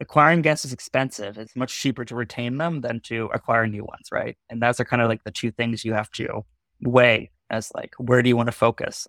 acquiring guests is expensive. It's much cheaper to retain them than to acquire new ones, right? And those are kind of like the two things you have to weigh as like where do you want to focus?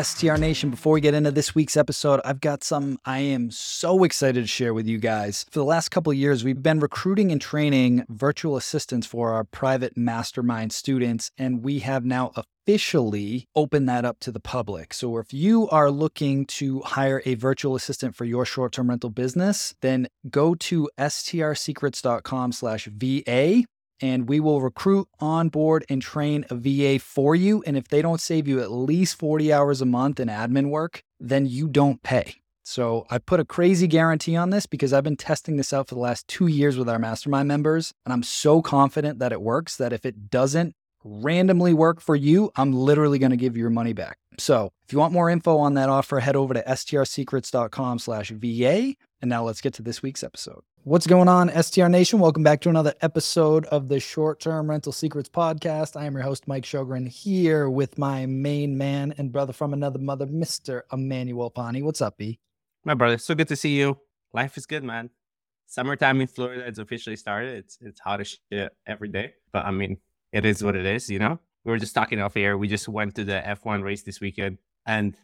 STR Nation, before we get into this week's episode, I've got some I am so excited to share with you guys. For the last couple of years, we've been recruiting and training virtual assistants for our private mastermind students, and we have now officially opened that up to the public. So if you are looking to hire a virtual assistant for your short-term rental business, then go to strsecrets.com slash VA and we will recruit, onboard, and train a VA for you. And if they don't save you at least 40 hours a month in admin work, then you don't pay. So I put a crazy guarantee on this because I've been testing this out for the last two years with our mastermind members. And I'm so confident that it works that if it doesn't randomly work for you, I'm literally going to give you your money back. So if you want more info on that offer, head over to strsecrets.com slash VA. And now let's get to this week's episode. What's going on, STR Nation? Welcome back to another episode of the Short Term Rental Secrets Podcast. I am your host, Mike Sjogren, here with my main man and brother from another mother, Mr. Emanuele Pani. What's up, B? My brother, so good to see you. Life is good, man. Summertime in Florida has officially started. It's it's hot as shit every day. But I mean, it is what it is, you know? We were just talking off air. We just went to the F1 race this weekend. And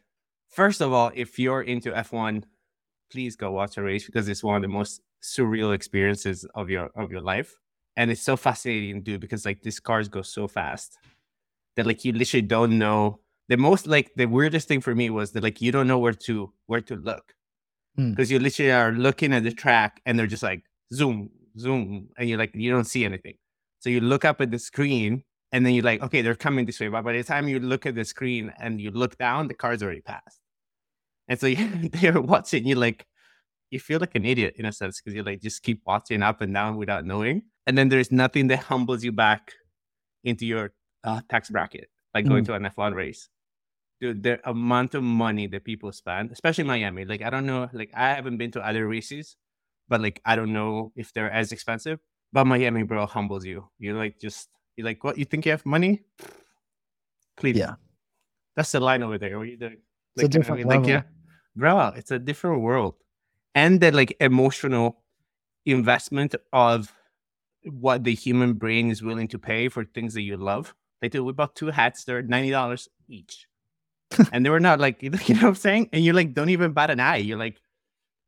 first of all, if you're into F1, please go watch a race because it's one of the most surreal experiences of your of your life. And it's so fascinating to do because like these cars go so fast that like you literally don't know. The most like the weirdest thing for me was that like you don't know where to where to look because mm. you literally are looking at the track and they're just like zoom zoom and you're like you don't see anything. So you look up at the screen and then you're like okay they're coming this way. But by the time you look at the screen and you look down the car's already passed and so they're watching you like you feel like an idiot in a sense because you like just keep watching up and down without knowing. And then there's nothing that humbles you back into your uh, tax bracket, like going mm. to an F1 race. Dude, the amount of money that people spend, especially Miami. Like, I don't know, like, I haven't been to other races, but like, I don't know if they're as expensive. But Miami, bro, humbles you. You're like, just, you're like, what? You think you have money? Please. Yeah. That's the line over there. What are you doing? Like, it's a different I mean, like, yeah, bro, it's a different world and the like emotional investment of what the human brain is willing to pay for things that you love. They do. We bought two hats. They're ninety dollars each, and they were not like you know what I'm saying. And you're like don't even bat an eye. You're like,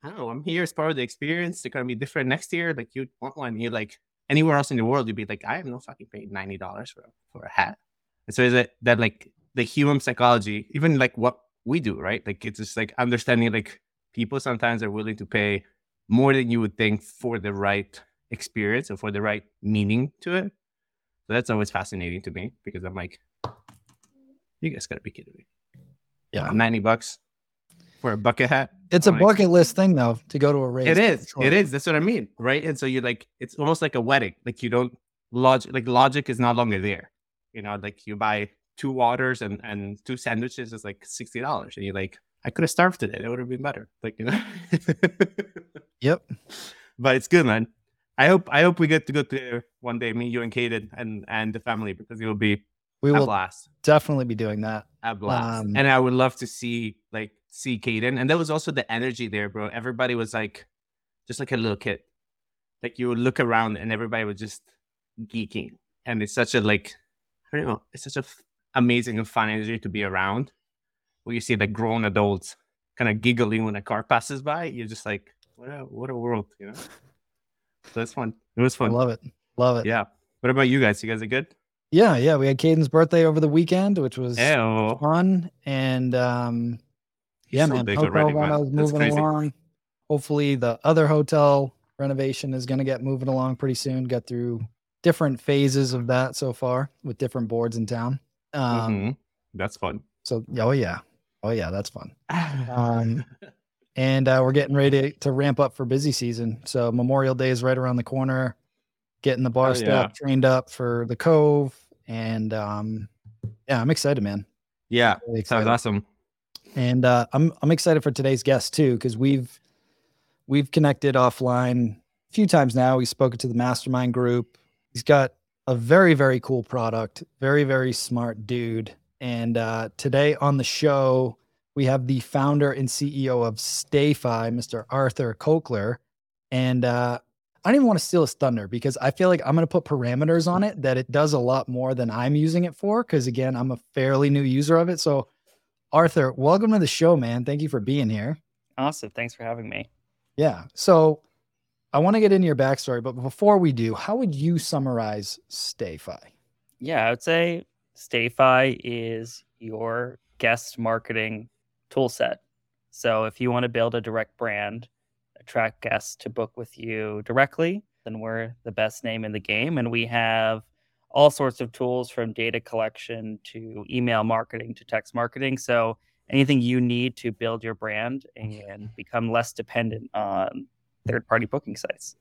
I don't know. I'm here as part of the experience. They're gonna be different next year. Like you want one. You're like anywhere else in the world, you'd be like, I am not fucking paying ninety dollars for for a hat. And so is it that like the human psychology, even like what we do, right? Like it's just like understanding like people sometimes are willing to pay more than you would think for the right experience or for the right meaning to it. So that's always fascinating to me because I'm like, you guys gotta be kidding me. Yeah. 90 bucks for a bucket hat. It's I'm a like, bucket list thing though to go to a race. It is. It is. That's what I mean. Right. And so you're like, it's almost like a wedding. Like you don't logic like logic is no longer there. You know, like you buy two waters and, and two sandwiches is like sixty dollars. And you're like, I could have starved today. It would have been better. Like you know. yep. But it's good, man. I hope I hope we get to go there one day, me, you, and Kaden, and and the family, because it will be we will blast. Definitely be doing that. A blast. Um, and I would love to see like see Kaden, and there was also the energy there, bro. Everybody was like, just like a little kid. Like you would look around, and everybody was just geeking, and it's such a like, I don't know, it's such a amazing and fun energy to be around where you see the grown adults kind of giggling when a car passes by. You're just like, what a what a world, you know. So it's fun. It was fun. I love it. Love it. Yeah. What about you guys? You guys are good? Yeah, yeah. We had Caden's birthday over the weekend, which was Ew. fun. And um yeah, so man. Hotel already, man. moving along. Hopefully the other hotel renovation is gonna get moving along pretty soon. Got through different phases of that so far with different boards in town. Um, mm-hmm. That's fun. So, oh yeah, Oh yeah, that's fun. Um, and uh, we're getting ready to ramp up for busy season. So Memorial Day is right around the corner. Getting the bar Oh, staff yeah. trained up for the Cove, and um, yeah, I'm excited, man. yeah, Really sounds excited. awesome. And uh, I'm I'm excited for today's guest too because we've we've connected offline a few times now. We've spoken to the mastermind group. He's got a very very cool product, very very smart dude. And uh, today on the show we have the founder and CEO of StayFi, Mr. Arthur Colker. And uh, I don't even want to steal his thunder because I feel like I'm going to put parameters on it that it does a lot more than I'm using it for. Because again, I'm a fairly new user of it. So Arthur, welcome to the show, man. Thank you for being here. Awesome. Thanks for having me. Yeah. So I want to get into your backstory, but before we do, how would you summarize StayFi? Yeah, I would say StayFi is your guest marketing tool set. So if you want to build a direct brand, attract guests to book with you directly, then we're the best name in the game. And we have all sorts of tools from data collection to email marketing to text marketing. So anything you need to build your brand and become less dependent on third party booking sites.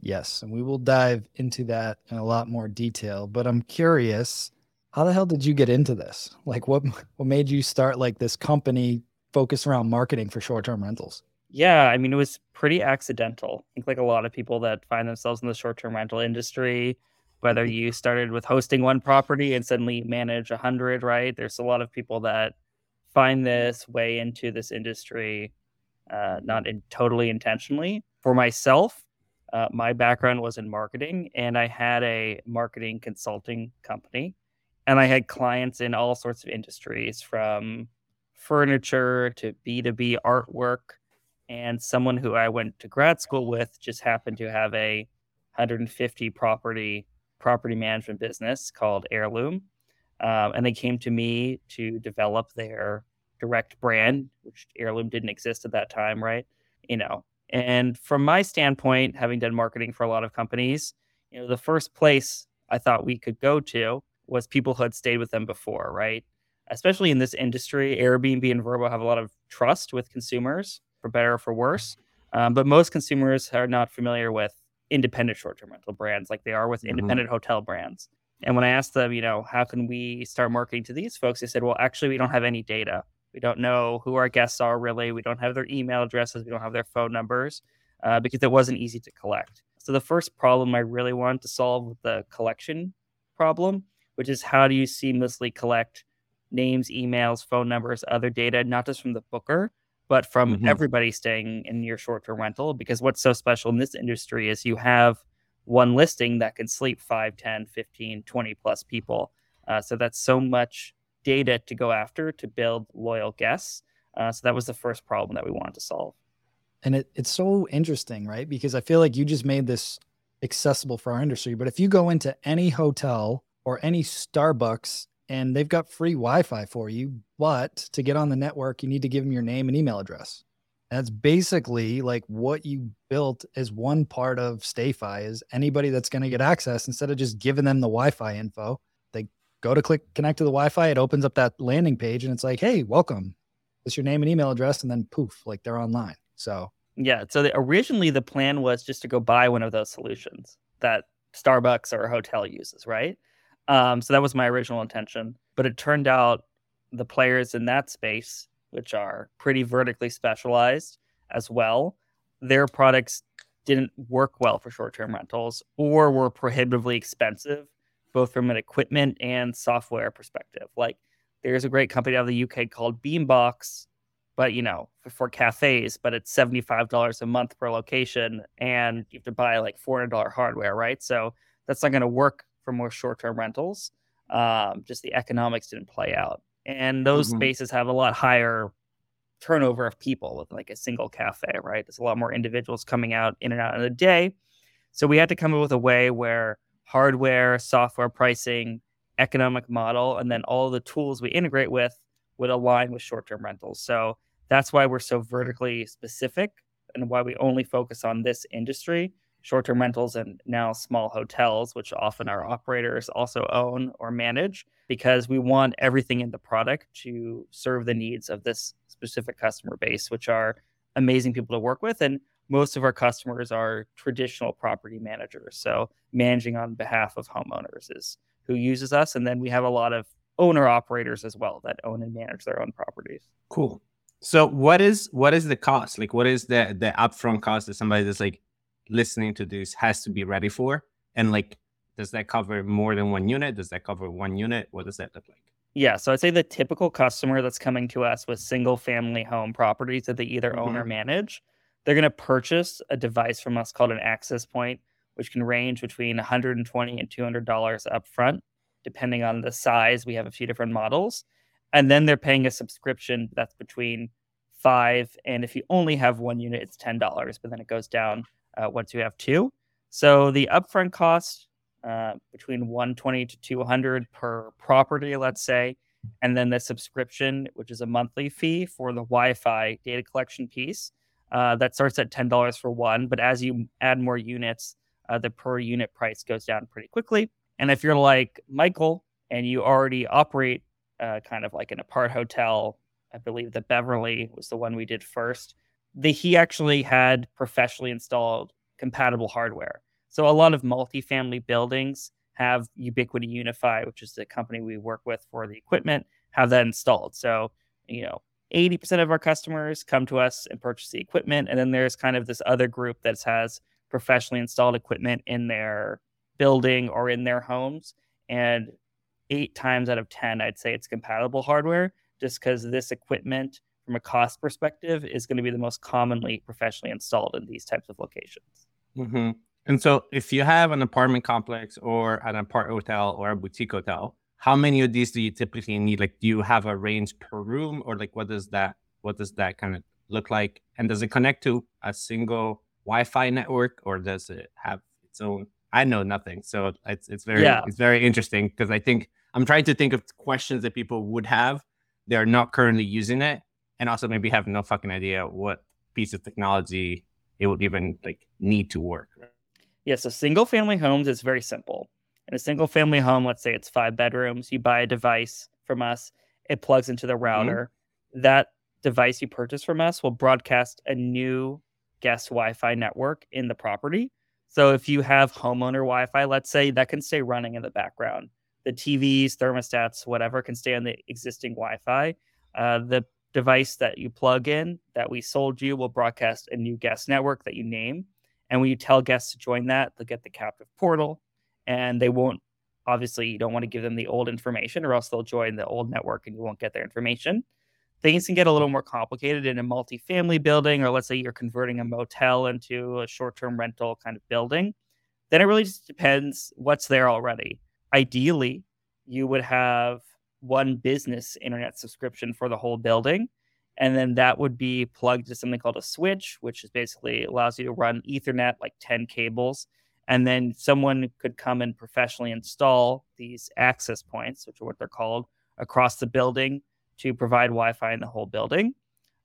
Yes, and we will dive into that in a lot more detail. But I'm curious, how the hell did you get into this? Like, what what made you start like this company focused around marketing for short term rentals? Yeah, I mean, it was pretty accidental. I think, like a lot of people that find themselves in the short term rental industry, whether you started with hosting one property and suddenly manage a hundred, right? There's a lot of people that find this way into this industry, uh, not in, totally intentionally. For myself, uh, my background was in marketing, and I had a marketing consulting company, and I had clients in all sorts of industries, from furniture to B two B artwork and someone who I went to grad school with just happened to have a 150 property property management business called Heirloom, um, and they came to me to develop their direct brand, which Heirloom didn't exist at that time, right? You know, and from my standpoint, having done marketing for a lot of companies, you know, the first place I thought we could go to was people who had stayed with them before, right? Especially in this industry, Airbnb and Vrbo have a lot of trust with consumers for better or for worse. Um, but most consumers are not familiar with independent short-term rental brands like they are with Mhm. independent hotel brands. And when I asked them, you know, how can we start marketing to these folks? They said, well, actually, we don't have any data. We don't know who our guests are really. We don't have their email addresses. We don't have their phone numbers uh, because it wasn't easy to collect. So the first problem I really wanted to solve was the collection problem, which is how do you seamlessly collect names, emails, phone numbers, other data, not just from the booker, but from Mhm. everybody staying in your short term rental. Because what's so special in this industry is you have one listing that can sleep 5, 10, 15, 20 plus people. Uh, so that's so much data to go after to build loyal guests. Uh, so that was the first problem that we wanted to solve. And it, it's so interesting, right? Because I feel like you just made this accessible for our industry. But if you go into any hotel or any Starbucks and they've got free Wi Fi for you, but to get on the network, you need to give them your name and email address. That's basically like what you built as one part of StayFi is anybody that's going to get access instead of just giving them the Wi-Fi info, they go to click connect to the Wi-Fi, it opens up that landing page and it's like, hey, welcome. It's your name and email address, and then poof, like they're online. So Yeah. So the, originally the plan was just to go buy one of those solutions that Starbucks or a hotel uses, right? Um, so that was my original intention. But it turned out the players in that space, which are pretty vertically specialized as well, their products didn't work well for short term rentals or were prohibitively expensive, both from an equipment and software perspective. Like there's a great company out of the UK called Beambox but you know for, for cafes but it's $75 a month per location and you have to buy like $400 hardware right? So that's not going to work for more short-term rentals. Um, just the economics didn't play out. And those Mhm. spaces have a lot higher turnover of people with like a single cafe right? There's a lot more individuals coming out in and out in a day. So we had to come up with a way where hardware software pricing economic model and then all the tools we integrate with would align with short-term rentals. So that's why we're so vertically specific and why we only focus on this industry short term rentals and now small hotels, which often our operators also own or manage, because we want everything in the product to serve the needs of this specific customer base, which are amazing people to work with. And most of our customers are traditional property managers. So managing on behalf of homeowners is who uses us. And then we have a lot of owner operators as well that own and manage their own properties. Cool. So what is what is the cost? Like what is the the upfront cost that somebody that's like listening to this has to be ready for? And like does that cover more than one unit? Does that cover one unit? What does that look like? Yeah, so I'd say the typical customer that's coming to us with single family home properties that they either mm-hmm. own or mm-hmm. manage, they're going to purchase a device from us called an access point, which can range between 120 and 200 dollars upfront, depending on the size. We have a few different models, and then they're paying a subscription that's between five and if you only have one unit, it's ten dollars, but then it goes down uh, once you have two. So the upfront cost uh, between 120 to 200 per property, let's say, and then the subscription, which is a monthly fee for the Wi-Fi data collection piece, uh, that starts at ten dollars for one. But as you add more units, uh, the per unit price goes down pretty quickly. And if you're like Michael and you already operate uh, kind of like an apart hotel, I believe the Beverly was the one we did first. The, he actually had professionally installed compatible hardware. So a lot of multifamily buildings have Ubiquiti UniFi, which is the company we work with for the equipment, have that installed. So, you know, 80% of our customers come to us and purchase the equipment. And then there's kind of this other group that has professionally installed equipment in their building or in their homes. And eight times out of 10, I'd say it's compatible hardware, just because this equipment, from a cost perspective, is going to be the most commonly professionally installed in these types of locations. Mm-hmm. And so, if you have an apartment complex or an apart hotel or a boutique hotel, how many of these do you typically need? Like, do you have a range per room, or like, what does that what does that kind of look like? And does it connect to a single Wi-Fi network, or does it have its own? I know nothing, so it's it's very yeah. it's very interesting because I think I'm trying to think of questions that people would have. They're not currently using it, and also maybe have no fucking idea what piece of technology it would even like need to work. Yeah, so single family homes is very simple. In a single family home, let's say it's five bedrooms, you buy a device from us, it plugs into the mm-hmm. router. Mm-hmm. That device you purchase from us will broadcast a new guest Wi Fi network in the property. So if you have homeowner Wi Fi, let's say that can stay running in the background. The TVs, thermostats, whatever can stay on the existing Wi Fi. Uh, the device that you plug in that we sold you will broadcast a new guest network that you name. And when you tell guests to join that, they'll get the captive portal and they won't, obviously, you don't want to give them the old information or else they'll join the old network and you won't get their information. Things can get a little more complicated in a multifamily building, or let's say you're converting a motel into a short term rental kind of building. Then it really just depends what's there already. Ideally, you would have one business internet subscription for the whole building and then that would be plugged to something called a switch, which is basically allows you to run Ethernet like 10 cables. And then someone could come and professionally install these access points, which are what they're called, across the building to provide Wi Fi in the whole building.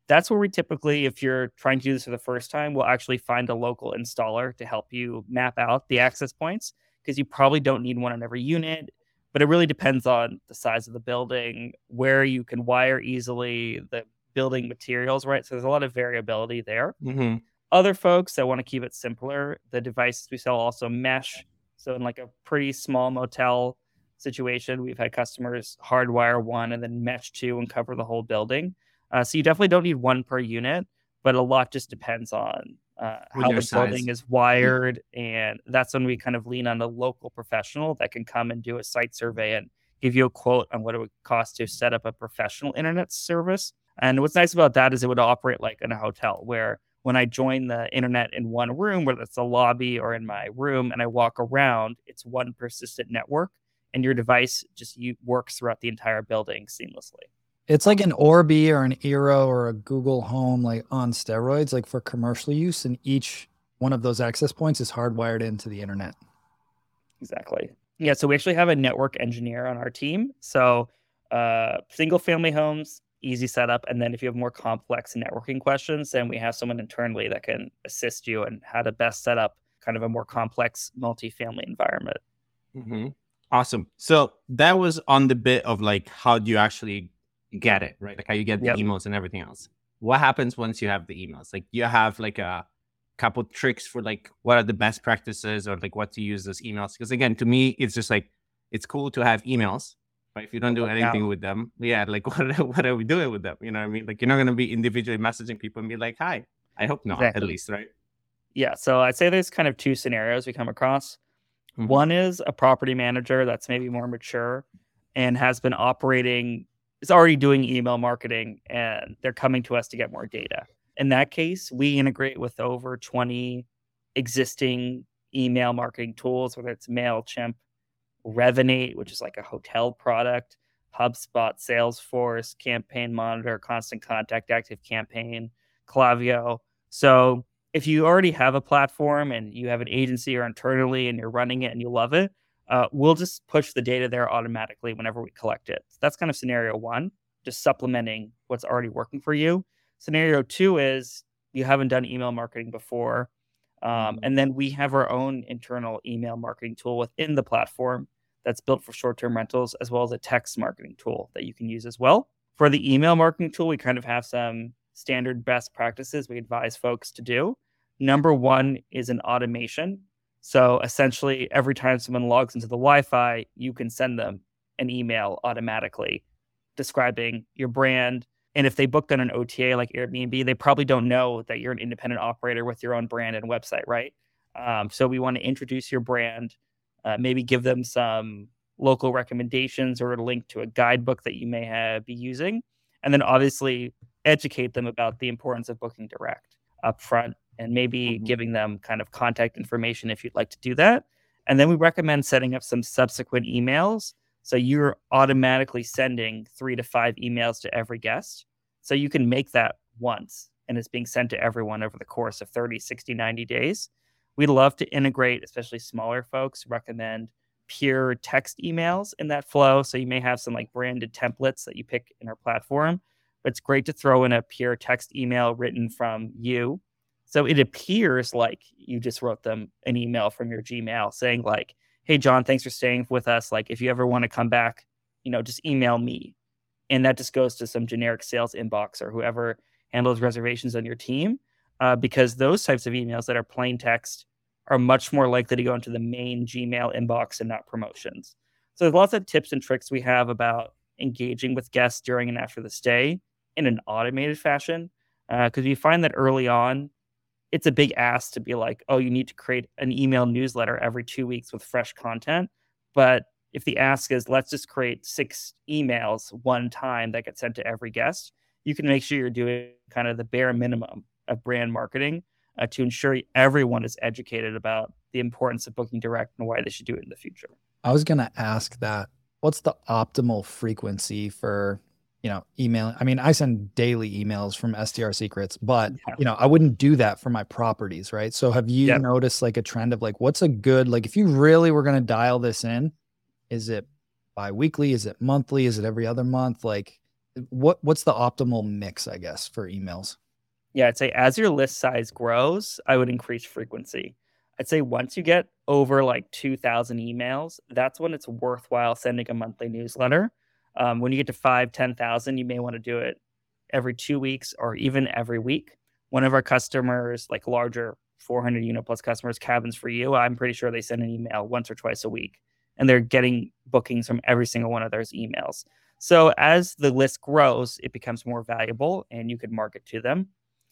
That's where we typically, if you're trying to do this for the first time, we'll actually find a local installer to help you map out the access points because you probably don't need one on every unit but it really depends on the size of the building, where you can wire easily, the building materials, right? So there's a lot of variability there. Mm-hmm. Other folks that want to keep it simpler, the devices we sell also mesh. So in like a pretty small motel situation, we've had customers hardwire one and then mesh two and cover the whole building. Uh, so you definitely don't need one per unit, but a lot just depends on uh, how the size. building is wired, and that's when we kind of lean on a local professional that can come and do a site survey and give you a quote on what it would cost to set up a professional internet service. And what's nice about that is it would operate like in a hotel where when I join the internet in one room, whether it's a lobby or in my room, and I walk around, it's one persistent network, and your device just you, works throughout the entire building seamlessly. It's like an Orbi or an Eero or a Google Home, like on steroids, like for commercial use, and each one of those access points is hardwired into the internet. Exactly. Yeah. So we actually have a network engineer on our team. So uh, single family homes, easy setup. And then if you have more complex networking questions, then we have someone internally that can assist you and how to best set up kind of a more complex multifamily environment. Mm-hmm. Awesome. So that was on the bit of like how do you actually get it, right? Like how you get the yep. emails and everything else. What happens once you have the emails? Like you have like a couple tricks for like what are the best practices or like what to use those emails? Because again, to me, it's just like it's cool to have emails, but if you don't do anything yeah. with them, yeah, like what what are we doing with them? You know what I mean? Like you're not gonna be individually messaging people and be like, "Hi." I hope not, exactly. at least, right? Yeah. So I'd say there's kind of two scenarios we come across. Mm-hmm. One is a property manager that's maybe more mature and has been operating, is already doing email marketing, and they're coming to us to get more data. In that case, we integrate with over 20 existing email marketing tools, whether it's MailChimp, Revinate, which is like a hotel product, HubSpot, Salesforce, Campaign Monitor, Constant Contact, Active Campaign, Klaviyo. So if you already have a platform and you have an agency or internally and you're running it and you love it, uh, we'll just push the data there automatically whenever we collect it. So that's kind of scenario one, just supplementing what's already working for you. Scenario two is you haven't done email marketing before. Um, mm-hmm. and then we have our own internal email marketing tool within the platform that's built for short term rentals, as well as a text marketing tool that you can use as well. For the email marketing tool, we kind of have some standard best practices we advise folks to do. Number one is an automation. So essentially, every time someone logs into the Wi Fi, you can send them an email automatically describing your brand. And if they booked on an OTA like Airbnb, they probably don't know that you're an independent operator with your own brand and website, right? Um, so we want to introduce your brand, uh, maybe give them some local recommendations or a link to a guidebook that you may have, be using. And then obviously educate them about the importance of booking direct upfront and maybe mm-hmm. giving them kind of contact information if you'd like to do that. And then we recommend setting up some subsequent emails. So you're automatically sending three to five emails to every guest. So you can make that once and it's being sent to everyone over the course of 30, 60, 90 days. We'd love to integrate, especially smaller folks, recommend pure text emails in that flow. So you may have some like branded templates that you pick in our platform, but it's great to throw in a pure text email written from you so it appears like you just wrote them an email from your Gmail saying like, "Hey John, thanks for staying with us. Like if you ever want to come back, you know, just email me." And that just goes to some generic sales inbox or whoever handles reservations on your team, uh, because those types of emails that are plain text are much more likely to go into the main Gmail inbox and not promotions. So there's lots of tips and tricks we have about engaging with guests during and after the stay in an automated fashion. Because uh, we find that early on, it's a big ask to be like, oh, you need to create an email newsletter every two weeks with fresh content. But if the ask is, let's just create six emails one time that get sent to every guest, you can make sure you're doing kind of the bare minimum of brand marketing uh, to ensure everyone is educated about the importance of booking direct and why they should do it in the future. I was going to ask that. What's the optimal frequency for you know, email. I mean, I send daily emails from STR Secrets, but yeah. you know, I wouldn't do that for my properties, right? So have you yep. noticed like a trend of like what's a good like if you really were going to dial this in, is it bi-weekly, is it monthly, is it every other month? Like what what's the optimal mix, I guess, for emails? Yeah, I'd say as your list size grows, I would increase frequency. I'd say once you get over like 2000 emails, that's when it's worthwhile sending a monthly newsletter um, when you get to five, 10,000, you may want to do it every two weeks or even every week. One of our customers, like larger 400 unit plus customers, Cabins for You, I'm pretty sure they send an email once or twice a week and they're getting bookings from every single one of those emails. So as the list grows, it becomes more valuable and you could market to them.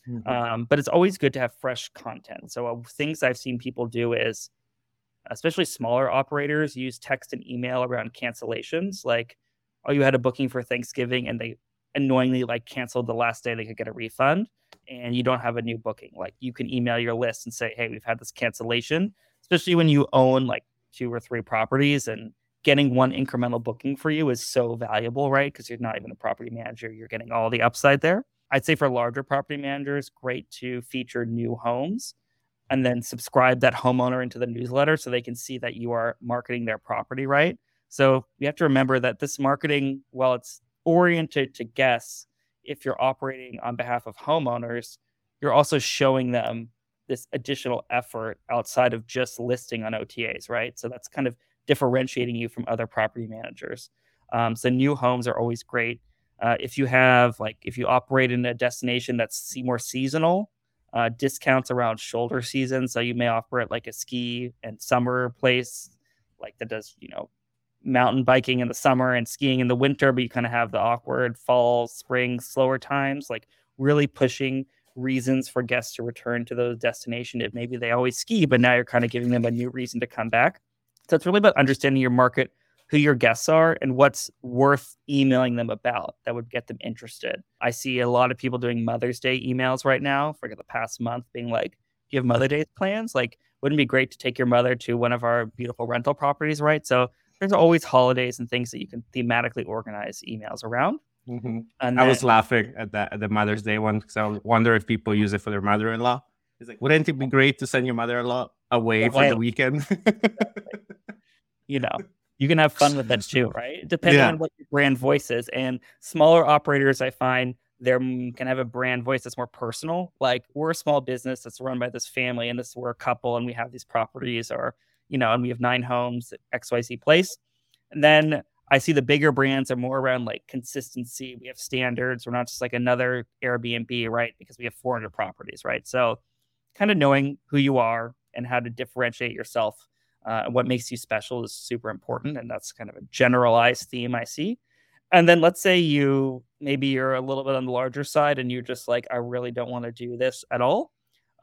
Mm-hmm. Um, but it's always good to have fresh content. So uh, things I've seen people do is, especially smaller operators, use text and email around cancellations. Like oh, you had a booking for Thanksgiving and they annoyingly like canceled the last day they could get a refund and you don't have a new booking. Like you can email your list and say, hey, we've had this cancellation, especially when you own like two or three properties and getting one incremental booking for you is so valuable, right? Because you're not even a property manager, you're getting all the upside there. I'd say for larger property managers, great to feature new homes and then subscribe that homeowner into the newsletter so they can see that you are marketing their property right. So you have to remember that this marketing, while it's oriented to guests, if you're operating on behalf of homeowners, you're also showing them this additional effort outside of just listing on OTAs, right? So that's kind of differentiating you from other property managers. Um, so new homes are always great. Uh, if you have like if you operate in a destination that's more seasonal, uh, discounts around shoulder season. So you may offer it like a ski and summer place, like that does you know mountain biking in the summer and skiing in the winter, but you kind of have the awkward fall, spring, slower times. Like really pushing reasons for guests to return to those destinations if maybe they always ski, but now you're kind of giving them a new reason to come back. So it's really about understanding your market, who your guests are, and what's worth emailing them about that would get them interested. I see a lot of people doing Mother's Day emails right now for the past month, being like, Do you have Mother's Day plans? Like, wouldn't it be great to take your mother to one of our beautiful rental properties, right? So there's always holidays and things that you can thematically organize emails around. Mm-hmm. And I was laughing at that at the Mother's Day one because I wonder if people use it for their mother-in-law. It's like, wouldn't it be great to send your mother-in-law away for the weekend? you know, you can have fun with that too, right? Depending yeah. on what your brand voice is. And smaller operators, I find they're can have a brand voice that's more personal. Like we're a small business that's run by this family, and this we're a couple, and we have these properties, or you know, and we have nine homes at XYZ place. And then I see the bigger brands are more around like consistency. We have standards. We're not just like another Airbnb, right? Because we have 400 properties, right? So, kind of knowing who you are and how to differentiate yourself uh, what makes you special is super important. And that's kind of a generalized theme I see. And then let's say you maybe you're a little bit on the larger side and you're just like, I really don't want to do this at all.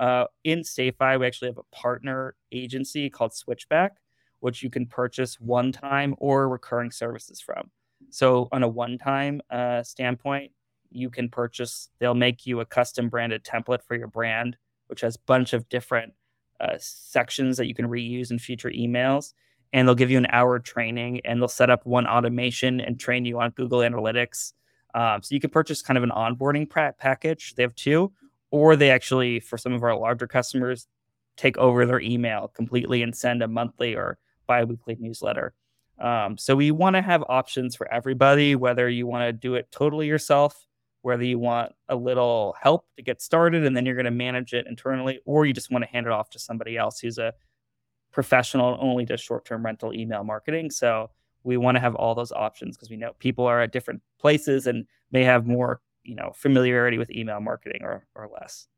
Uh, in StayFi, we actually have a partner agency called Switchback, which you can purchase one time or recurring services from. So, on a one time uh, standpoint, you can purchase, they'll make you a custom branded template for your brand, which has a bunch of different uh, sections that you can reuse in future emails. And they'll give you an hour training and they'll set up one automation and train you on Google Analytics. Um, so you can purchase kind of an onboarding pra- package. They have two, or they actually, for some of our larger customers, take over their email completely and send a monthly or bi-weekly newsletter. Um, so we want to have options for everybody, whether you want to do it totally yourself, whether you want a little help to get started and then you're going to manage it internally, or you just want to hand it off to somebody else who's a professional and only does short-term rental email marketing. So we want to have all those options because we know people are at different places and may have more you know familiarity with email marketing or or less.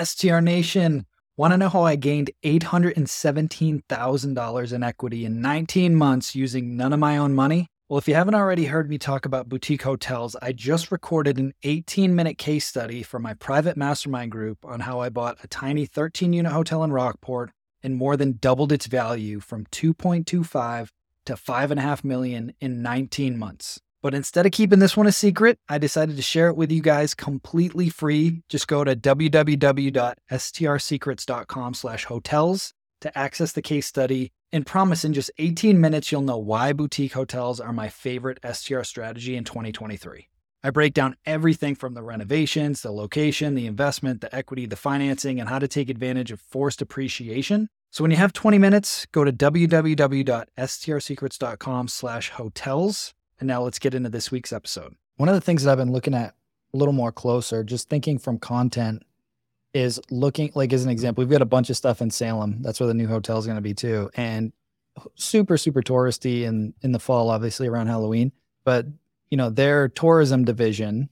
STR Nation, want to know how I gained $817,000 in equity in 19 months using none of my own money? Well, if you haven't already heard me talk about boutique hotels, I just recorded an 18 minute case study for my private mastermind group on how I bought a tiny 13 unit hotel in Rockport and more than doubled its value from 2.25 to 5.5 million in 19 months. But instead of keeping this one a secret, I decided to share it with you guys completely free. Just go to www.strsecrets.com slash hotels to access the case study and promise in just 18 minutes you'll know why boutique hotels are my favorite STR strategy in 2023. I break down everything from the renovations, the location, the investment, the equity, the financing, and how to take advantage of forced appreciation. So when you have 20 minutes, go to www.strsecrets.com slash hotels and now let's get into this week's episode. One of the things that I've been looking at a little more closer, just thinking from content, is looking like as an example, we've got a bunch of stuff in Salem. That's where the new hotel is going to be too, and super super touristy in in the fall, obviously around Halloween. But you know their tourism division.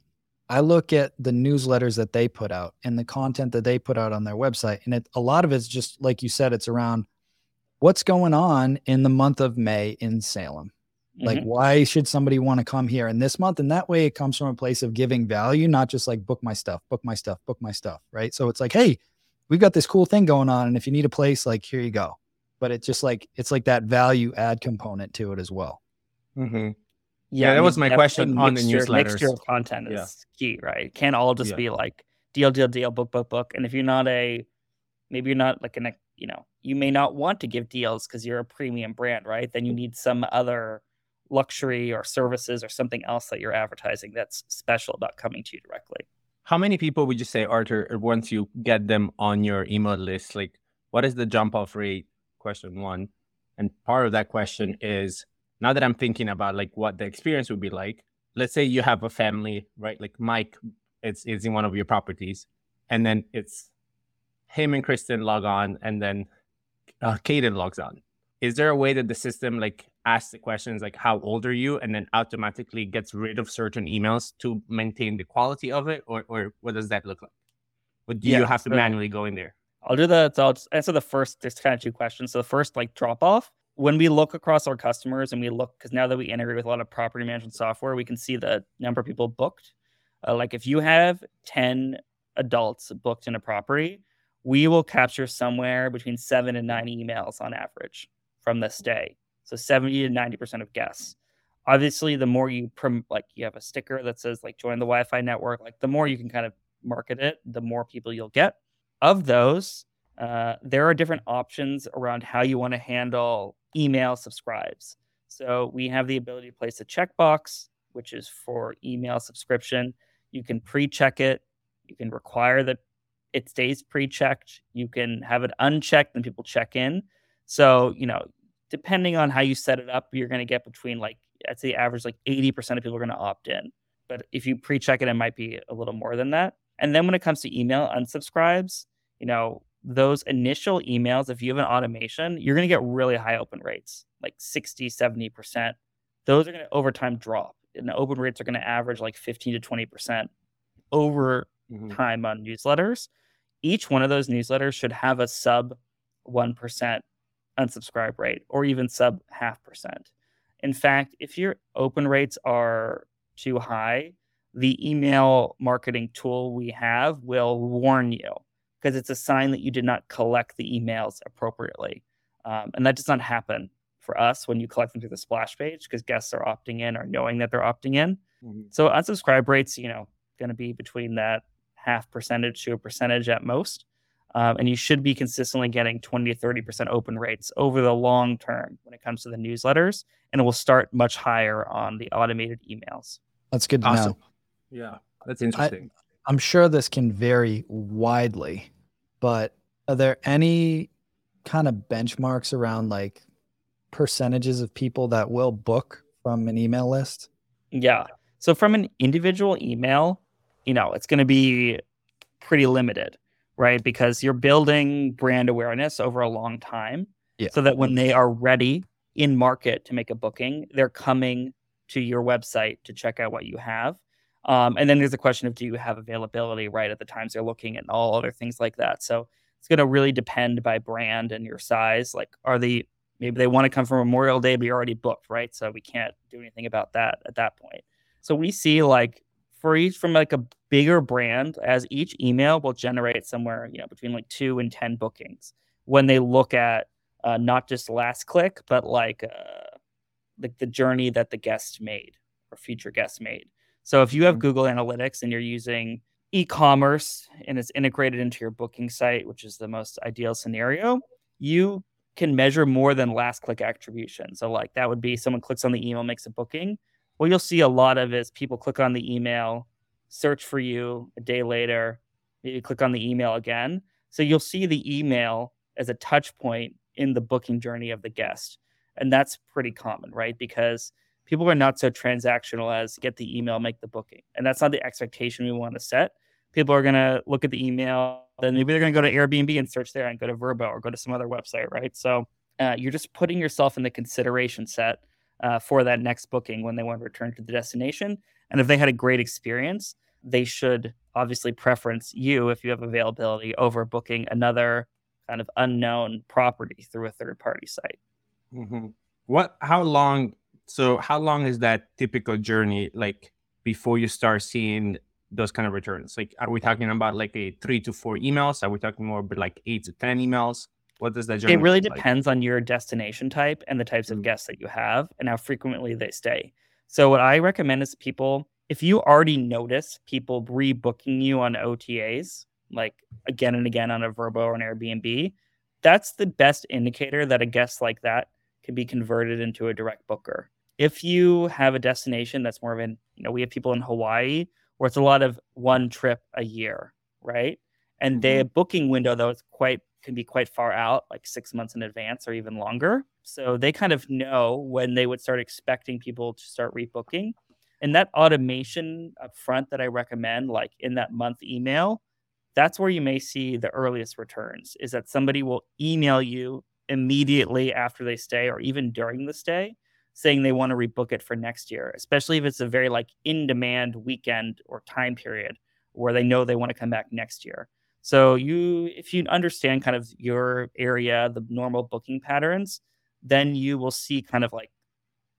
I look at the newsletters that they put out and the content that they put out on their website, and it, a lot of it's just like you said, it's around what's going on in the month of May in Salem like, mm-hmm. why should somebody want to come here in this month? And that way it comes from a place of giving value, not just like book my stuff, book my stuff, book my stuff. Right. So it's like, hey, we've got this cool thing going on. And if you need a place, like, here you go. But it's just like, it's like that value add component to it as well. Mm-hmm. Yeah, yeah, that was my question on mixture, the newsletters. Mixture of content is yeah. key, right? It can't all just yeah. be like deal, deal, deal, book, book, book. And if you're not a, maybe you're not like an, you know, you may not want to give deals because you're a premium brand, right? Then you need some other luxury or services or something else that you're advertising that's special about coming to you directly. How many people would you say, Arthur, once you get them on your email list, like what is the jump off rate? Question one. And part of that question is now that I'm thinking about like what the experience would be like, let's say you have a family, right? Like Mike it's is in one of your properties, and then it's him and Kristen log on, and then uh, Caden logs on. Is there a way that the system like asks the questions like "How old are you?" and then automatically gets rid of certain emails to maintain the quality of it, or or what does that look like? Or do Yeah, you have to so- manually go in there? I'll do that so I'll answer the first. There's kind of two questions. So the first, like drop off, when we look across our customers and we look because now that we integrate with a lot of property management software, we can see the number of people booked. Uh, like if you have ten adults booked in a property, we will capture somewhere between seven and nine emails on average from this day. So seventy to ninety percent of guests. Obviously, the more you prom- like, you have a sticker that says like join the Wi-Fi network. Like the more you can kind of market it, the more people you'll get of those, uh, there are different options around how you want to handle email subscribes. So we have the ability to place a checkbox, which is for email subscription. You can pre-check it. You can require that it stays pre-checked. You can have it unchecked and people check in. So you know, depending on how you set it up, you're going to get between like I'd say average like 80% of people are going to opt in. But if you pre-check it, it might be a little more than that. And then when it comes to email unsubscribes, you know, those initial emails, if you have an automation, you're going to get really high open rates, like 60, 70%. Those are going to over time drop. And the open rates are going to average like 15 to 20% over Mhm. time on newsletters. Each one of those newsletters should have a sub 1% unsubscribe rate or even sub half percent. In fact, if your open rates are too high, the email marketing tool we have will warn you because it's a sign that you did not collect the emails appropriately. Um, and that does not happen for us when you collect them through the splash page because guests are opting in or knowing that they're opting in. Mhm. So unsubscribe rates, you know, going to be between that half percentage to a percentage at most. Um, and you should be consistently getting 20 to 30% open rates over the long term when it comes to the newsletters. And it will start much higher on the automated emails. That's good to Awesome. know. Yeah, that's interesting. I'm sure this can vary widely, but are there any kind of benchmarks around like percentages of people that will book from an email list? Yeah. So from an individual email, you know, it's going to be pretty limited, right? Because you're building brand awareness over a long time. Yeah. So that when they are ready in market to make a booking, they're coming to your website to check out what you have. Um, and then there's a question of do you have availability right at the times they're looking and all other things like that. So it's going to really depend by brand and your size. Like, are they maybe they want to come for Memorial Day, but you're already booked, right? So we can't do anything about that at that point. So we see like for each from like a bigger brand, as each email will generate somewhere, you know, between like two and 10 bookings when they look at uh, not just last click, but like uh, like the journey that the guest made or future guest made. So if you have Mhm. Google Analytics and you're using e-commerce and it's integrated into your booking site, which is the most ideal scenario, you can measure more than last click attribution. So like that would be someone clicks on the email, makes a booking. What you'll see a lot of is people click on the email, search for you a day later, maybe click on the email again. So you'll see the email as a touch point in the booking journey of the guest. And that's pretty common, right? Because people are not so transactional as get the email, make the booking. And that's not the expectation we want to set. People are going to look at the email, then maybe they're going to go to Airbnb and search there and go to Vrbo or go to some other website, right? So uh, you're just putting yourself in the consideration set uh, for that next booking when they want to return to the destination. And if they had a great experience, they should obviously preference you if you have availability over booking another kind of unknown property through a third party site. Mhm. What? How long? So, how long is that typical journey like before you start seeing those kind of returns? Like, are we talking about like a three to four emails? Are we talking more about like eight to ten emails? What does that journey? It really look like? depends on your destination type and the types of Mm. guests that you have and how frequently they stay. So, what I recommend is people, if you already notice people rebooking you on OTAs, like again and again on a Vrbo or an Airbnb, that's the best indicator that a guest like that can be converted into a direct booker. If you have a destination that's more of an, you know, we have people in Hawaii where it's a lot of one trip a year, right? And the mm-hmm. booking window though is quite can be quite far out, like six months in advance or even longer. So they kind of know when they would start expecting people to start rebooking. And that automation up front that I recommend, like in that month email, that's where you may see the earliest returns is that somebody will email you immediately after they stay or even during the stay saying they want to rebook it for next year, especially if it's a very like in demand weekend or time period where they know they want to come back next year. So you if you understand kind of your area, the normal booking patterns, then you will see kind of like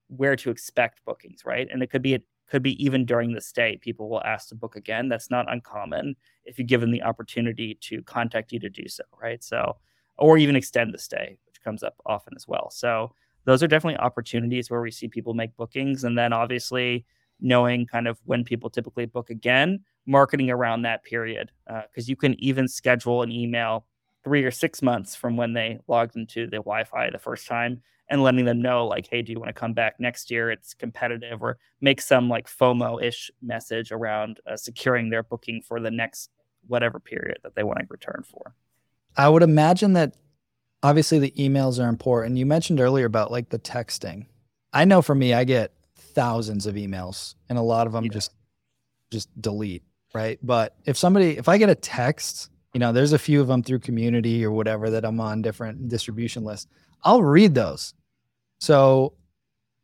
where to expect bookings, right? And it could be it could be even during the stay, people will ask to book again. That's not uncommon if you give them the opportunity to contact you to do so, right? So, or even extend the stay, which comes up often as well. So, those are definitely opportunities where we see people make bookings. And then obviously knowing kind of when people typically book again, marketing around that period. Because uh, you can even schedule an email three or six months from when they logged into the Wi Fi the first time and letting them know, like, hey, do you want to come back next year? It's competitive, or make some like FOMO ish message around uh, securing their booking for the next whatever period that they want to return for. I would imagine that obviously the emails are important. You mentioned earlier about like the texting. I know for me, I get thousands of emails and a lot of them yeah. just just delete, right? But if somebody if I get a text, you know, there's a few of them through community or whatever that I'm on different distribution lists. I'll read those. So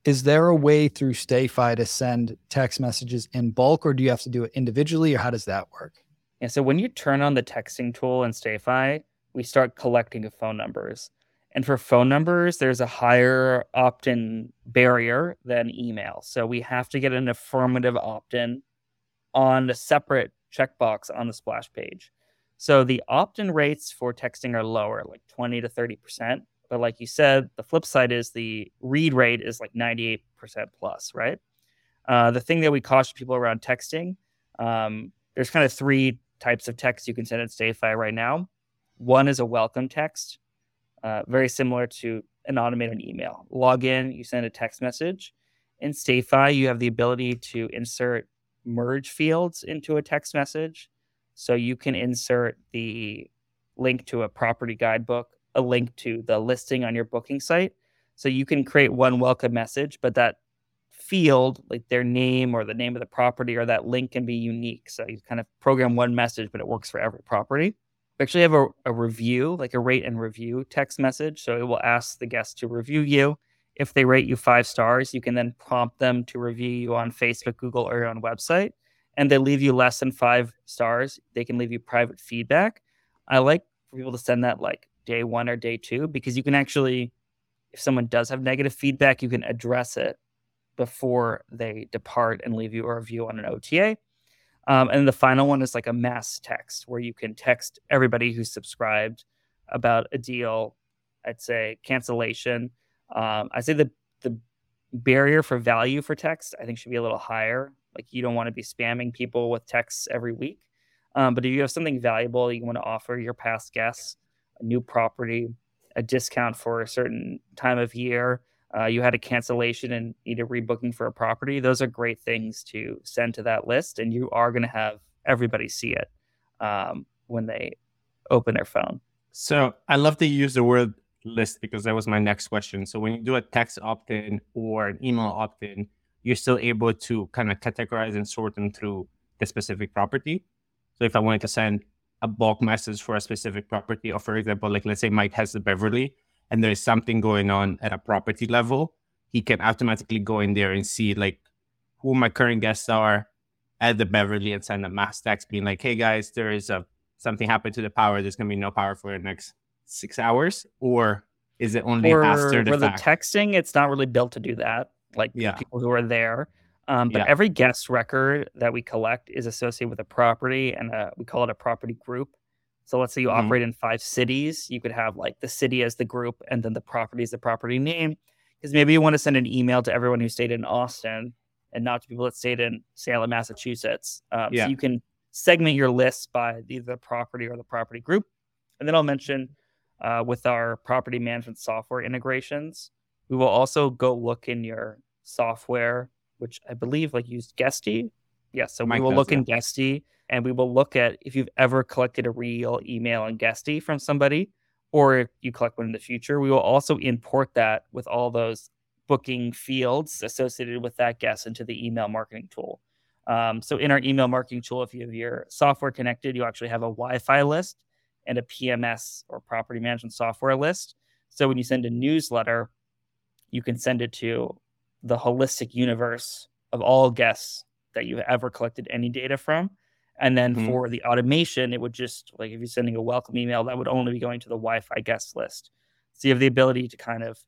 is there a way through StayFi to send text messages in bulk or do you have to do it individually or how does that work? Yeah, so when you turn on the texting tool in StayFi, we start collecting phone numbers. And for phone numbers, there's a higher opt in barrier than email. So we have to get an affirmative opt in on a separate checkbox on the splash page. So the opt in rates for texting are lower, like 20 to 30%. But like you said, the flip side is the read rate is like 98% plus, right? Uh, the thing that we caution people around texting, um, there's kind of three types of text you can send at StayFi right now. One is a welcome text, uh, very similar to an automated email. Log in, you send a text message. In StayFi, you have the ability to insert merge fields into a text message. So you can insert the link to a property guidebook, a link to the listing on your booking site. So you can create one welcome message, but that field, like their name or the name of the property or that link can be unique. So you kind of program one message, but it works for every property. We actually have a, a review, like a rate and review text message. So it will ask the guest to review you. If they rate you five stars, you can then prompt them to review you on Facebook, Google, or your own website. And they leave you less than five stars, they can leave you private feedback. I like for people to send that like day one or day two because you can actually, if someone does have negative feedback, you can address it before they depart and leave you a review on an OTA. Um, and the final one is like a mass text where you can text everybody who's subscribed about a deal. I'd say cancellation. Um, I say the the barrier for value for text I think should be a little higher. Like you don't want to be spamming people with texts every week. Um, but if you have something valuable you want to offer your past guests, a new property, a discount for a certain time of year, uh, you had a cancellation and need a rebooking for a property, those are great things to send to that list. And you are going to have everybody see it um, when they open their phone. So I love to use the word list because that was my next question. So when you do a text opt in or an email opt in, you're still able to kind of categorize and sort them through the specific property. So if I wanted to send a bulk message for a specific property, or for example, like let's say Mike has the Beverly, and there's something going on at a property level, he can automatically go in there and see like who my current guests are at the Beverly and send a mass text being like, hey guys, there is a something happened to the power. There's gonna be no power for the next six hours, or is it only or, after the the texting? It's not really built to do that. Like yeah. people who are there. Um, but yeah. every guest record that we collect is associated with a property, and a, we call it a property group. So let's say you mm-hmm. operate in five cities, you could have like the city as the group and then the property as the property name. Because maybe you want to send an email to everyone who stayed in Austin and not to people that stayed in Salem, Massachusetts. Um, yeah. So you can segment your list by either the property or the property group. And then I'll mention uh, with our property management software integrations, we will also go look in your software, which I believe like used Guesty. Yes, yeah, so Mike we will does, look yeah. in Guesty and we will look at if you've ever collected a real email in guesty from somebody or if you collect one in the future we will also import that with all those booking fields associated with that guest into the email marketing tool Um, so in our email marketing tool, if you have your software connected, you actually have a Wi-Fi list and a PMS or property management software list. So when you send a newsletter, you can send it to the holistic universe of all guests that you've ever collected any data from. And then mm-hmm. for the automation, it would just like if you're sending a welcome email, that would only be going to the Wi Fi guest list. So you have the ability to kind of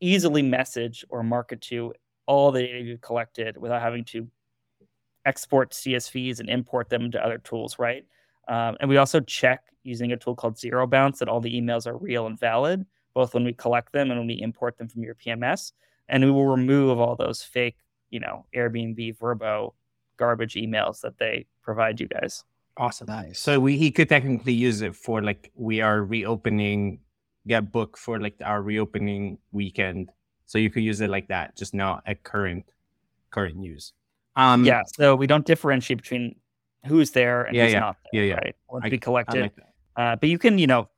easily message or market to all the data you've collected without having to export CSVs and import them into other tools, right? Um, and we also check using a tool called Zero Bounce that all the emails are real and valid, both when we collect them and when we import them from your PMS. And we will remove all those fake, you know, Airbnb, Vrbo garbage emails that they provide you guys. Awesome. Nice. So we he could technically use it for like we are reopening, get booked for like our reopening weekend. So you could use it like that, just not at current current use. Um yeah, so we don't differentiate between who's there and yeah, who's yeah. not there, yeah, yeah. right? Once we collected. Like uh, but you can, you know,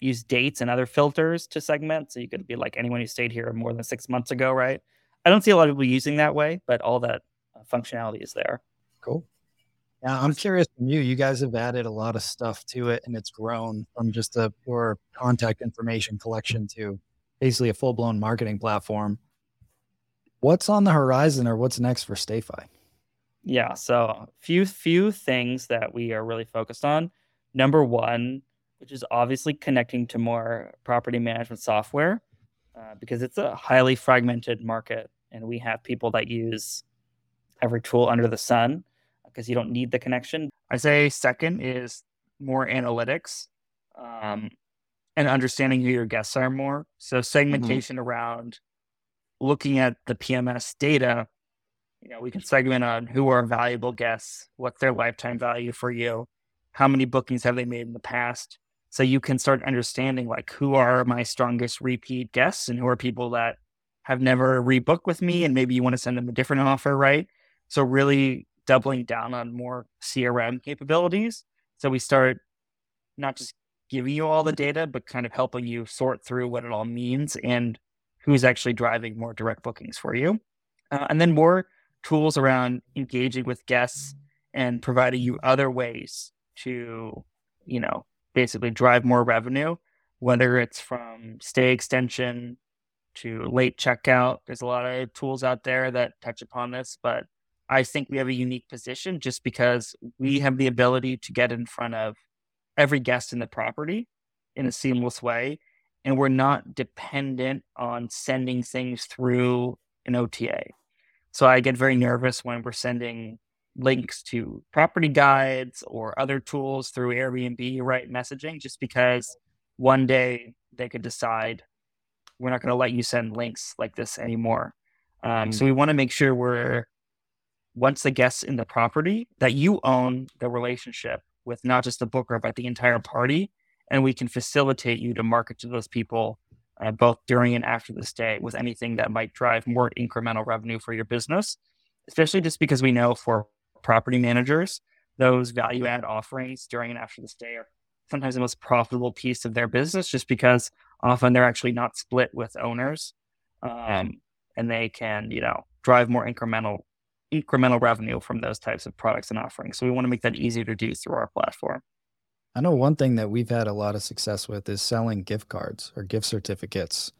use dates and other filters to segment. So you could be like anyone who stayed here more than six months ago, right? I don't see a lot of people using that way, but all that uh, functionality is there. Cool. Yeah, I'm curious from you. You guys have added a lot of stuff to it, and it's grown from just a pure contact information collection to basically a full blown marketing platform. What's on the horizon, or what's next for StayFi? Yeah, so few few things that we are really focused on. Number one, which is obviously connecting to more property management software, uh, because it's a highly fragmented market, and we have people that use every tool under the sun because you don't need the connection. I say second is more analytics um, and understanding who your guests are more. So mm-hmm. segmentation mm-hmm. around looking at the PMS data. You know, we can segment on who are valuable guests, what's their lifetime value for you, how many bookings have they made in the past. So you can start understanding like who are my strongest repeat guests and who are people that have never rebooked with me and maybe you want to send them a different offer, right? So really doubling down on more CRM capabilities. So we start not just giving you all the data, but kind of helping you sort through what it all means and who's actually driving more direct bookings for you. Uh, and then more tools around engaging with guests and providing you other ways to, you know, basically drive more revenue, whether it's from stay extension to late checkout. There's a lot of tools out there that touch upon this, but I think we have a unique position just because we have the ability to get in front of every guest in the property in a seamless way. And we're not dependent on sending things through an OTA. So I get very nervous when we're sending links to property guides or other tools through Airbnb, right? Messaging, just because one day they could decide we're not going to let you send links like this anymore. Um, mm-hmm. So we want to make sure we're once the guest's in the property that you own the relationship with not just the booker but the entire party and we can facilitate you to market to those people uh, both during and after the stay with anything that might drive more incremental revenue for your business especially just because we know for property managers those value add offerings during and after the stay are sometimes the most profitable piece of their business just because often they're actually not split with owners um, and they can you know drive more incremental incremental revenue from those types of products and offerings. So we want to make that easier to do through our platform. I know one thing that we've had a lot of success with is selling gift cards or gift certificates.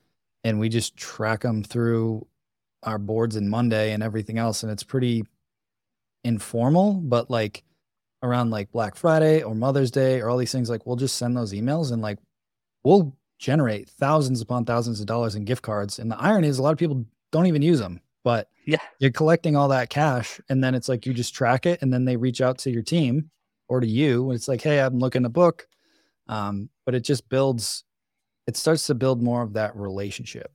And we just track them through our boards and Monday and everything else. And it's pretty informal, but like around like Black Friday or Mother's Day or all these things, like we'll just send those emails and like we'll generate thousands upon thousands of dollars in gift cards. And the irony is a lot of people don't even use them. But yeah, you're collecting all that cash, and then it's like you just track it, and then they reach out to your team or to you, and it's like, hey, I'm looking to book. Um, but it just builds, it starts to build more of that relationship.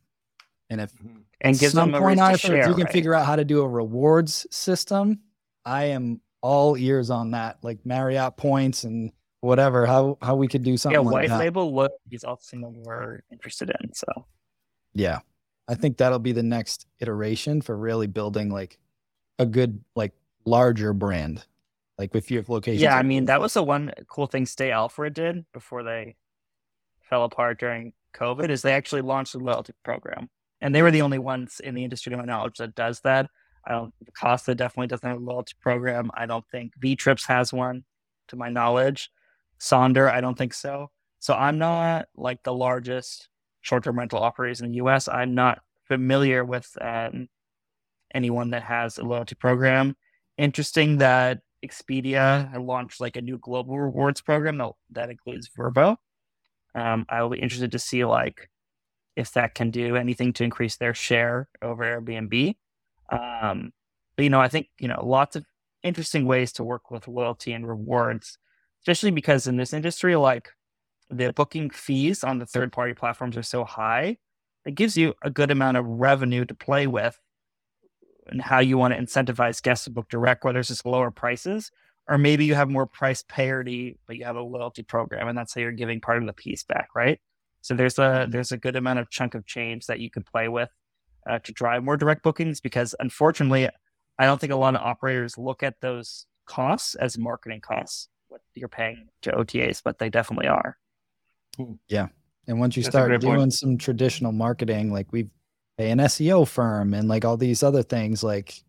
And if mm-hmm. and gives some point share, if you can right? figure out how to do a rewards system, I am all ears on that, like Marriott points and whatever. How how we could do something. Yeah, like white that. label look is also something we're interested in. So yeah, I think that'll be the next iteration for really building like a good, like larger brand. Like with your location. Yeah, I mean that was the one cool thing Stay Alfred did before they fell apart during COVID is they actually launched a loyalty program. And they were the only ones in the industry to my knowledge that does that. I don't. Vacasa definitely doesn't have a loyalty program. I don't think V Trips has one, to my knowledge. Sonder, I don't think so. So I'm not like the largest short-term rental operators in the U.S. I'm not familiar with um, anyone that has a loyalty program. Interesting that Expedia launched like a new global rewards program that, that includes Vrbo. Um, I will be interested to see like if that can do anything to increase their share over Airbnb. Um, but you know, I think you know lots of interesting ways to work with loyalty and rewards, especially because in this industry, like the booking fees on the third party platforms are so high, it gives you a good amount of revenue to play with and how you want to incentivize guests to book direct, whether it's just lower prices or maybe you have more price parity, but you have a loyalty program, and that's how you're giving part of the piece back, right? So there's a there's a good amount of chunk of change that you could play with uh, to drive more direct bookings because unfortunately, I don't think a lot of operators look at those costs as marketing costs, what you're paying to OTAs, but they definitely are. Yeah. And once you That's start doing point. some traditional marketing, like we pay an SEO firm and like all these other things, like,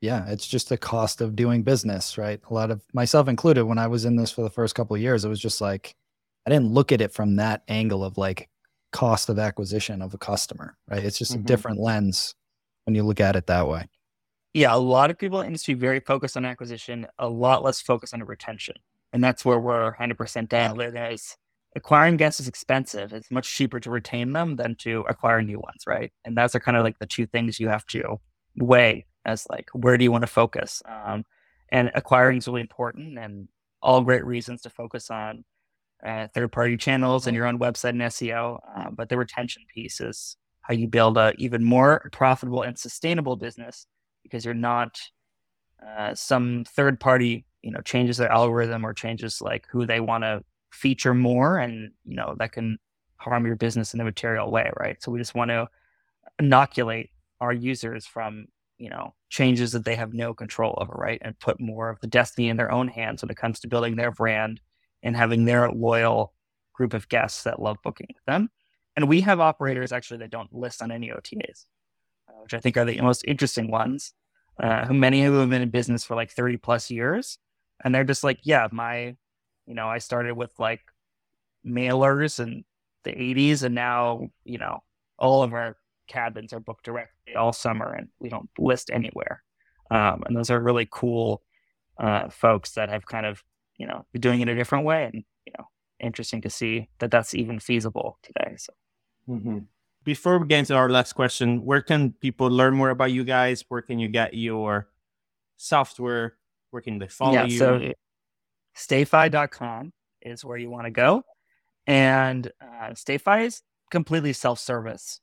yeah, it's just the cost of doing business, right? A lot of myself included, when I was in this for the first couple of years, it was just like, I didn't look at it from that angle of like cost of acquisition of a customer, right? It's just mm-hmm. a different lens when you look at it that way. Yeah, a lot of people in the industry very focused on acquisition, a lot less focused on retention. And that's where we're 100% down. Is acquiring guests is expensive. It's much cheaper to retain them than to acquire new ones, right? And those are kind of like the two things you have to weigh as like where do you want to focus? Um, and acquiring is really important, and all great reasons to focus on uh, third party channels and your own website and SEO. Uh, but the retention piece is how you build a even more profitable and sustainable business because you're not uh, some third party you know changes their algorithm or changes like who they want to feature more and you know that can harm your business in a material way right? So we just want to inoculate our users from you know changes that they have no control over right? And put more of the destiny in their own hands when it comes to building their brand and having their loyal group of guests that love booking with them and we have operators actually that don't list on any otas uh, which i think are the most interesting ones uh, who many of them have been in business for like 30 plus years and they're just like yeah my you know i started with like mailers in the 80s and now you know all of our cabins are booked directly all summer and we don't list anywhere. Um, and those are really cool uh, folks that have kind of, you know, doing it a different way and, you know, interesting to see that that's even feasible today. So. Mm-hmm. Before we get into our last question, where can people learn more about you guys? Where can you get your software? Where can they follow yeah, you? So stayfi.com is where you want to go. And uh, Stayfi is completely self service.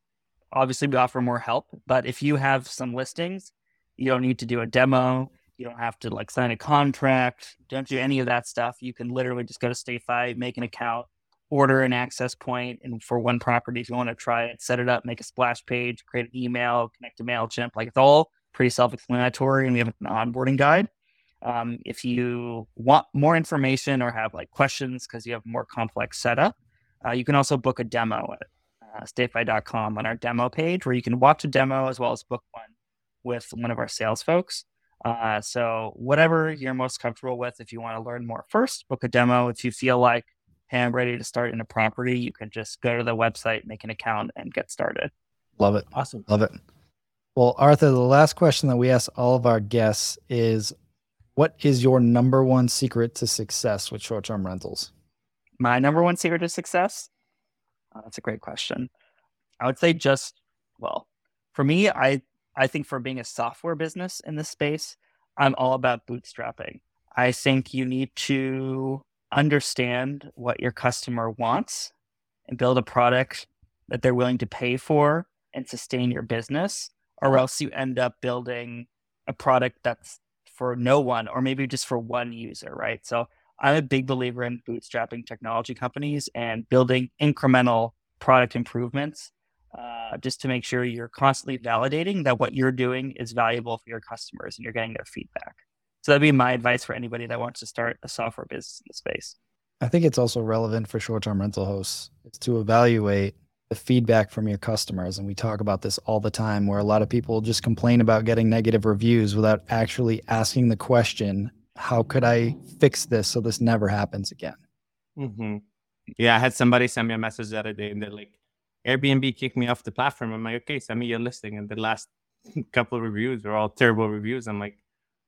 Obviously, we offer more help, but if you have some listings, you don't need to do a demo. You don't have to like sign a contract. Don't do any of that stuff. You can literally just go to Stayfi, make an account, order an access point, and for one property, if you want to try it, set it up, make a splash page, create an email, connect to Mailchimp. Like it's all pretty self-explanatory, and we have an onboarding guide. Um, if you want more information or have like questions because you have more complex setup, uh, you can also book a demo at uh, stayfi.com on our demo page where you can watch a demo as well as book one with one of our sales folks. Uh, so, whatever you're most comfortable with, if you want to learn more first, book a demo. If you feel like, hey, I'm ready to start in a property, you can just go to the website, make an account, and get started. Love it. Awesome. Love it. Well, Arthur, the last question that we ask all of our guests is what is your number one secret to success with short term rentals? My number one secret to success Oh, that's a great question. I would say just well, for me, I I think for being a software business in this space, I'm all about bootstrapping. I think you need to understand what your customer wants and build a product that they're willing to pay for and sustain your business, or else you end up building a product that's for no one or maybe just for one user, right? So I'm a big believer in bootstrapping technology companies and building incremental product improvements uh, just to make sure you're constantly validating that what you're doing is valuable for your customers and you're getting their feedback. So that'd be my advice for anybody that wants to start a software business in the space. I think it's also relevant for short-term rental hosts. It's to evaluate the feedback from your customers. And we talk about this all the time where a lot of people just complain about getting negative reviews without actually asking the question, how could I fix this so this never happens again? Mm-hmm. Yeah, I had somebody send me a message the other day and they're like, Airbnb kicked me off the platform. I'm like, okay, send me your listing. And the last couple of reviews are all terrible reviews. I'm like,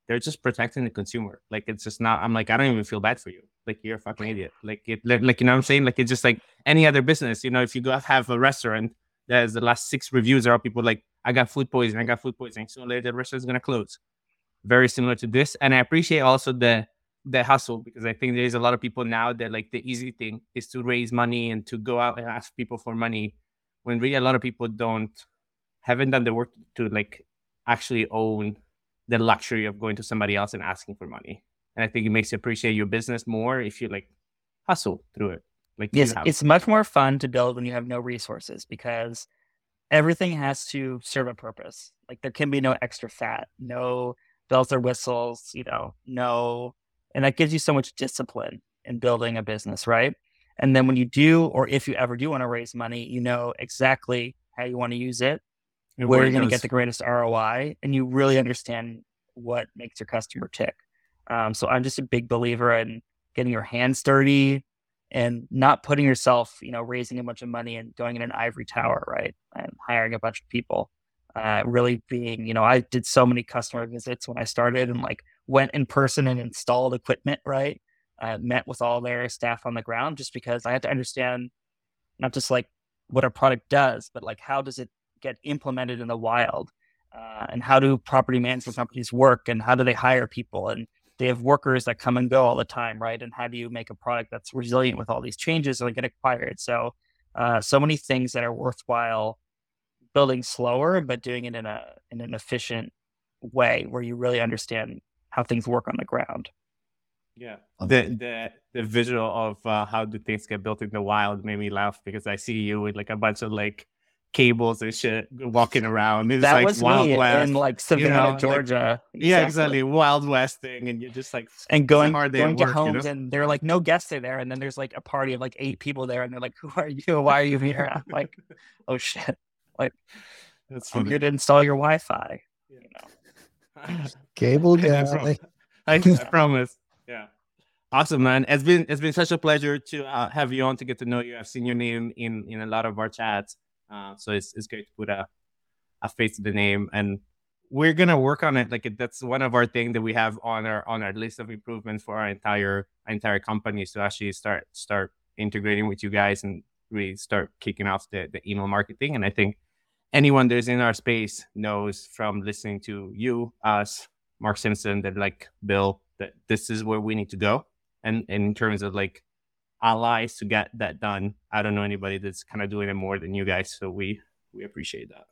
they're just protecting the consumer. Like it's just not. I'm like, I don't even feel bad for you. Like you're a fucking idiot. Like it, like you know what I'm saying. Like it's just like any other business. You know, if you go have a restaurant, there's the last six reviews are all people like, I got food poisoning. I got food poisoning. Sooner or later, the restaurant's gonna close. Very similar to this, and I appreciate also the the hustle because I think there's a lot of people now that like the easy thing is to raise money and to go out and ask people for money, when really a lot of people don't haven't done the work to like actually own the luxury of going to somebody else and asking for money. And I think it makes you appreciate your business more if you like hustle through it. Like yes, it's much more fun to build when you have no resources because everything has to serve a purpose. Like there can be no extra fat, no bells or whistles, you know, no, and that gives you so much discipline in building a business, right? And then when you do, or if you ever do want to raise money, you know exactly how you want to use it and where you're going to get the greatest ROI, and you really understand what makes your customer tick. Um, so I'm just a big believer in getting your hands dirty and not putting yourself, you know, raising a bunch of money and going in an ivory tower, right? And hiring a bunch of people. Uh, really being, you know, I did so many customer visits when I started and like went in person and installed equipment, right? Uh, met with all their staff on the ground just because I had to understand not just like what a product does, but like how does it get implemented in the wild? Uh, and how do property management companies work? And how do they hire people? And they have workers that come and go all the time, right? And how do you make a product that's resilient with all these changes and get acquired? So, uh, so many things that are worthwhile building slower, but doing it in a in an efficient way where you really understand how things work on the ground. Yeah, the the the visual of uh, how do things get built in the wild made me laugh because I see you with like a bunch of like cables and shit walking around. It's that like was Wild me West. in like Savannah, you know, like- Georgia. yeah, exactly. Wild West thing, and you're just like, And going, hard going to work, you know? homes, and they're like, no guests are there, and then there's like a party of like eight people there, and they're like, "Who are you? Why are you here?" I'm like, "Oh shit! Like, That's I'm here to install your Wi-Fi." You know, Cable I guy. I, I promise. Awesome, man. It's been it's been such a pleasure to uh, have you on to get to know you. I've seen your name in in a lot of our chats, uh, so it's it's great to put a a face to the name, and we're gonna work on it. Like that's one of our things that we have on our on our list of improvements for our entire entire company. So actually start start integrating with you guys and really start kicking off the the email marketing. And I think anyone that's in our space knows from listening to you, us, Mark Simpson, that like Bill, that this is where we need to go. And, and in terms of like allies to get that done, I don't know anybody that's kind of doing it more than you guys. So we we appreciate that.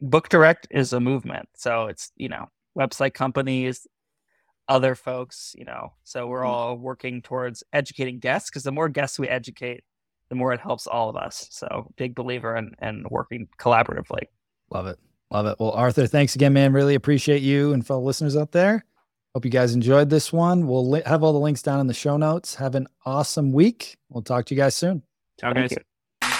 Book Direct is a movement, so it's you know website companies, other folks, you know. So we're Mm-hmm. all working towards educating guests because the more guests we educate, the more it helps all of us. So big believer in, in working collaboratively. Love it. Love it. Well, Arthur, thanks again, man. Really appreciate you and fellow listeners out there. Hope you guys enjoyed this one. We'll li- have all the links down in the show notes. Have an awesome week. We'll talk to you guys soon. Ciao, Thank guys.